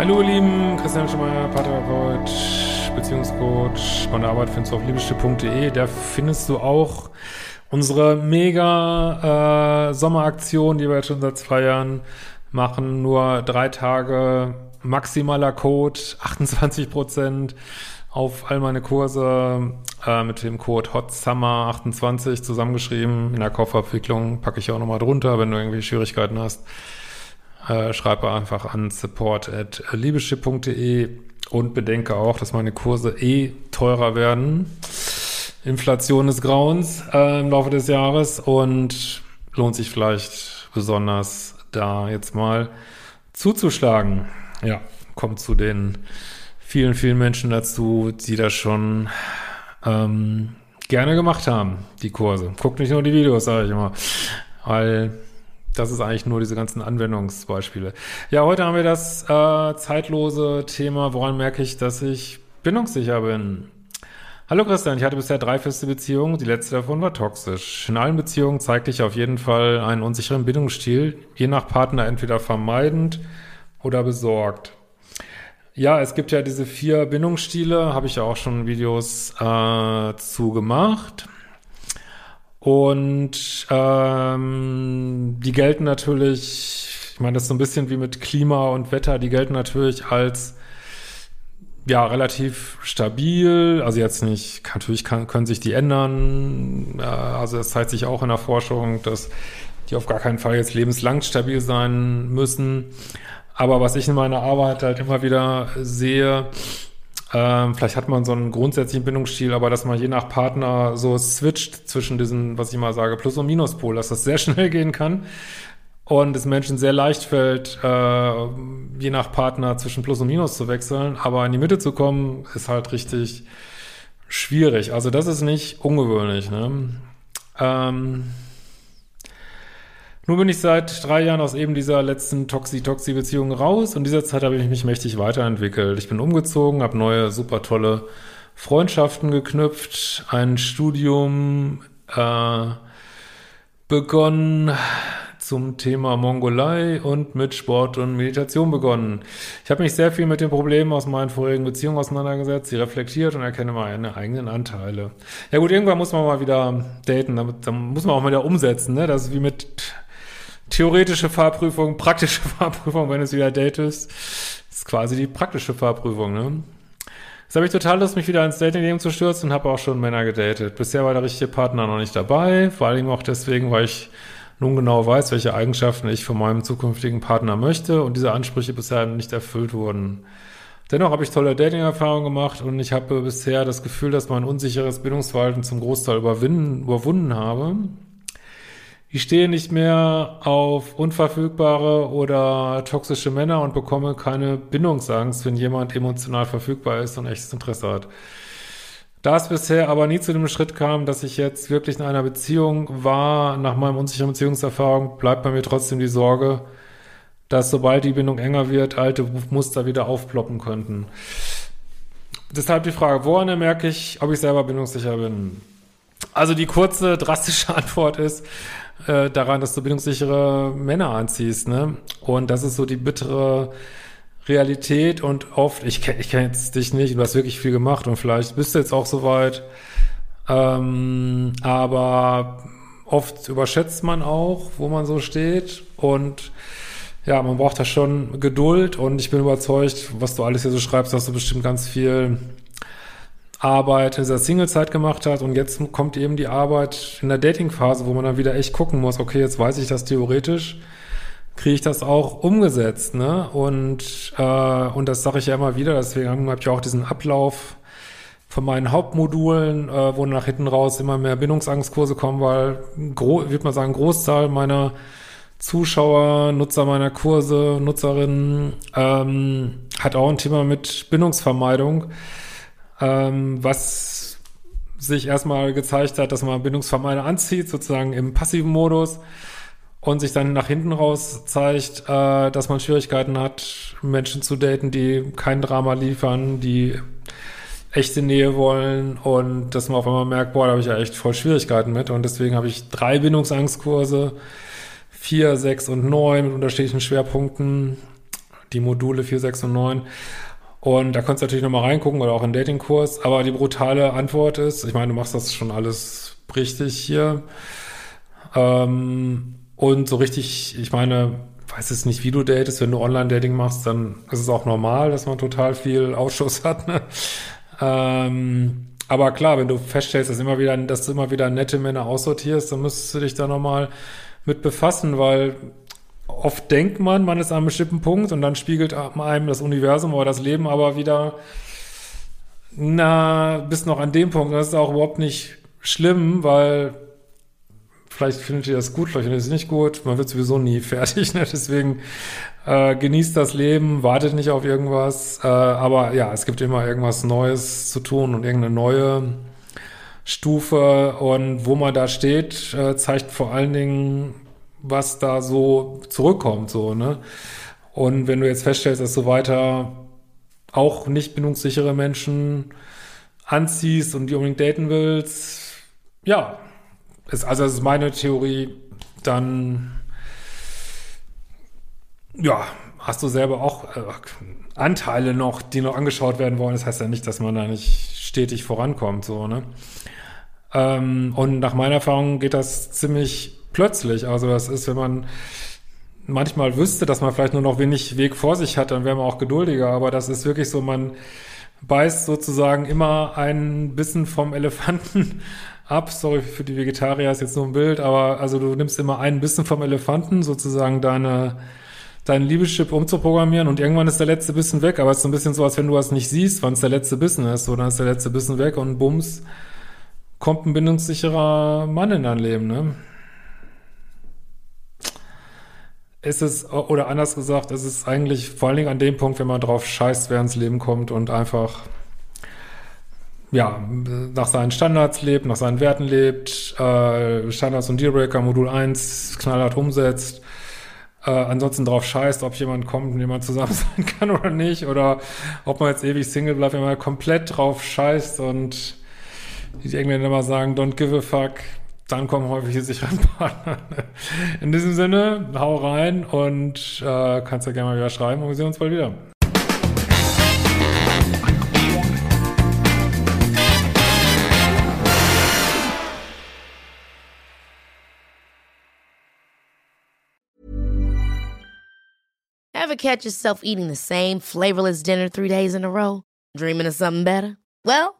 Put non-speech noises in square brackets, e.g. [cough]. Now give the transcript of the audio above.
Hallo ihr Lieben, Christian Schemeier, Paartherapeut, Beziehungscoach. Meine Arbeit findest du auf liebeschiff.de. Da findest du auch unsere mega äh, Sommeraktion, die wir jetzt schon seit zwei Jahren machen. Nur drei Tage maximaler Code, [laughs] 28 Prozent auf all meine Kurse äh, mit dem Code HOTSUMMER28 zusammengeschrieben. In der Kaufabwicklung packe ich auch nochmal drunter, wenn du irgendwie Schwierigkeiten hast. Äh, schreibe einfach an support at liebeschiff.de und bedenke auch, dass meine Kurse eh teurer werden. Inflation des Grauens äh, im Laufe des Jahres und lohnt sich vielleicht besonders da jetzt mal zuzuschlagen. Ja, kommt zu den vielen, vielen Menschen dazu, die das schon ähm, gerne gemacht haben, die Kurse. Guckt nicht nur die Videos, sage ich immer. Weil das ist eigentlich nur diese ganzen Anwendungsbeispiele. Ja, heute haben wir das äh, zeitlose Thema, woran merke ich, dass ich bindungssicher bin. Hallo Christian, ich hatte bisher drei feste Beziehungen, die letzte davon war toxisch. In allen Beziehungen zeigte ich auf jeden Fall einen unsicheren Bindungsstil, je nach Partner entweder vermeidend oder besorgt. Ja, es gibt ja diese vier Bindungsstile, habe ich ja auch schon Videos äh, zu gemacht. Und ähm, die gelten natürlich, ich meine, das ist so ein bisschen wie mit Klima und Wetter, die gelten natürlich als ja, relativ stabil. Also jetzt nicht, natürlich kann, können sich die ändern. Also es zeigt sich auch in der Forschung, dass die auf gar keinen Fall jetzt lebenslang stabil sein müssen. Aber was ich in meiner Arbeit halt immer wieder sehe, ähm, vielleicht hat man so einen grundsätzlichen Bindungsstil, aber dass man je nach Partner so switcht zwischen diesen, was ich mal sage, Plus- und Minuspol, dass das sehr [laughs] schnell gehen kann und es Menschen sehr leicht fällt, äh, je nach Partner zwischen Plus und Minus zu wechseln, aber in die Mitte zu kommen, ist halt richtig schwierig. Also das ist nicht ungewöhnlich. Ne? Ähm, nun bin ich seit drei Jahren aus eben dieser letzten Toxi-Toxi-Beziehung raus und in dieser Zeit habe ich mich mächtig weiterentwickelt. Ich bin umgezogen, habe neue, super tolle Freundschaften geknüpft, ein Studium äh, begonnen zum Thema Mongolei und mit Sport und Meditation begonnen. Ich habe mich sehr viel mit den Problemen aus meinen vorigen Beziehungen auseinandergesetzt, sie reflektiert und erkenne meine eigenen Anteile. Ja gut, irgendwann muss man mal wieder daten, damit, dann muss man auch mal wieder umsetzen, ne? Das ist wie mit theoretische Fahrprüfung, praktische [laughs] Fahrprüfung, wenn es wieder Date ist. Das ist quasi die praktische Fahrprüfung, ne? Jetzt habe ich total Lust, mich wieder ins Dating-Leben zu stürzen und habe auch schon Männer gedatet. Bisher war der richtige Partner noch nicht dabei, vor allem auch deswegen, weil ich nun genau weiß, welche Eigenschaften ich von meinem zukünftigen Partner möchte und diese Ansprüche bisher nicht erfüllt wurden. Dennoch habe ich tolle Dating-Erfahrungen gemacht und ich habe bisher das Gefühl, dass mein unsicheres Bindungsverhalten zum Großteil überwinden, überwunden habe. Ich stehe nicht mehr auf unverfügbare oder toxische Männer und bekomme keine Bindungsangst, wenn jemand emotional verfügbar ist und echtes Interesse hat. Da es bisher aber nie zu dem Schritt kam, dass ich jetzt wirklich in einer Beziehung war, nach meinem unsicheren Beziehungserfahrung, bleibt bei mir trotzdem die Sorge, dass sobald die Bindung enger wird, alte Muster wieder aufploppen könnten. Deshalb die Frage, woran merke ich, ob ich selber bindungssicher bin? Also die kurze, drastische [laughs] Antwort ist, äh, daran, dass du bindungssichere Männer anziehst, ne? Und das ist so die bittere Realität und oft, ich kenne ich kenn jetzt dich nicht, du hast wirklich viel gemacht und vielleicht bist du jetzt auch soweit, ähm, aber oft überschätzt man auch, wo man so steht und ja, man braucht da schon Geduld und ich bin überzeugt, was du alles hier so schreibst, dass du bestimmt ganz viel Arbeit dieser Single-Zeit gemacht hat und jetzt kommt eben die Arbeit in der Dating-Phase, wo man dann wieder echt gucken muss, okay, jetzt weiß ich das theoretisch. kriege ich das auch umgesetzt, ne? Und, äh, und das sage ich ja immer wieder, deswegen habe ich auch diesen Ablauf von meinen Hauptmodulen, äh, wo nach hinten raus immer mehr Bindungsangstkurse kommen, weil, würde man sagen, Großteil meiner Zuschauer, Nutzer meiner Kurse, Nutzerinnen, ähm, hat auch ein Thema mit Bindungsvermeidung, ähm, was sich erstmal gezeigt hat, dass man Bindungsvermeider anzieht, sozusagen im passiven Modus und sich dann nach hinten raus zeigt, äh, dass man Schwierigkeiten hat, Menschen zu daten, die kein Drama liefern, die echte Nähe wollen und dass man auf einmal merkt, boah, da habe ich ja echt voll Schwierigkeiten mit und deswegen habe ich drei Bindungsangstkurse, vier, sechs und neun mit unterschiedlichen Schwerpunkten, die Module vier, sechs und neun und da kannst du natürlich nochmal reingucken oder auch in Datingkurs, aber die brutale Antwort ist, ich meine, du machst das schon alles richtig hier. Ähm, und so richtig, ich meine, weiß es nicht, wie du datest, wenn du Online-Dating machst, dann ist es auch normal, dass man total viel Ausschuss hat, ne? Ähm, aber klar, wenn du feststellst, dass immer wieder, dass du immer wieder nette Männer aussortierst, dann müsstest du dich da nochmal mit befassen, weil oft denkt man, man ist an einem bestimmten Punkt und dann spiegelt einem das Universum oder das Leben aber wieder, na, bist noch an dem Punkt. Das ist auch überhaupt nicht schlimm, weil vielleicht findet ihr das gut, vielleicht findet ihr es nicht gut. Man wird sowieso nie [laughs] fertig, ne? deswegen äh, genießt das Leben, wartet nicht auf irgendwas. Äh, aber ja, es gibt immer irgendwas Neues zu tun und irgendeine neue Stufe. Und wo man da steht, äh, zeigt vor allen Dingen, was da so zurückkommt, so, ne? Und wenn du jetzt feststellst, dass du weiter auch nicht bindungssichere Menschen anziehst und die unbedingt daten willst, ja, ist, also das ist meine Theorie, dann ja, hast du selber auch äh, Anteile noch, die noch angeschaut werden wollen. Das heißt ja nicht, dass man da nicht stetig vorankommt, so, ne? Ähm, und nach meiner Erfahrung geht das ziemlich plötzlich. Also das ist, wenn man manchmal wüsste, dass man vielleicht nur noch wenig Weg vor sich hat, dann wäre man auch geduldiger. Aber das ist wirklich so, man beißt sozusagen immer ein bisschen vom Elefanten [laughs] ab. Sorry für die Vegetarier, ist jetzt nur ein Bild, aber also du nimmst immer ein bisschen vom Elefanten, sozusagen deine deinen Liebeschip umzuprogrammieren und irgendwann ist der letzte Bissen weg, aber es ist so ein bisschen so, als wenn du was nicht siehst, wann es der letzte Bissen ist, so dann ist der letzte Bissen weg und bums, kommt ein bindungssicherer Mann in dein Leben, ne? Ist es, oder anders gesagt, ist es eigentlich vor allen Dingen an dem Punkt, wenn man drauf scheißt, wer ins Leben kommt und einfach ja, nach seinen Standards lebt, nach seinen Werten lebt, äh, Standards und Dealbreaker Modul 1 knallhart umsetzt, äh, ansonsten drauf scheißt, ob jemand kommt und jemand zusammen [laughs] sein kann oder nicht, oder ob man jetzt ewig Single bleibt, wenn man komplett drauf scheißt und die Engländer immer sagen, don't give a fuck, dann kommen häufig die sicheren Partner. In diesem Sinne, hau rein und äh, kannst ja gerne mal wieder schreiben und wir sehen uns bald wieder. Ever catch yourself eating the same flavorless dinner three days in a row? Dreaming of something better? Well,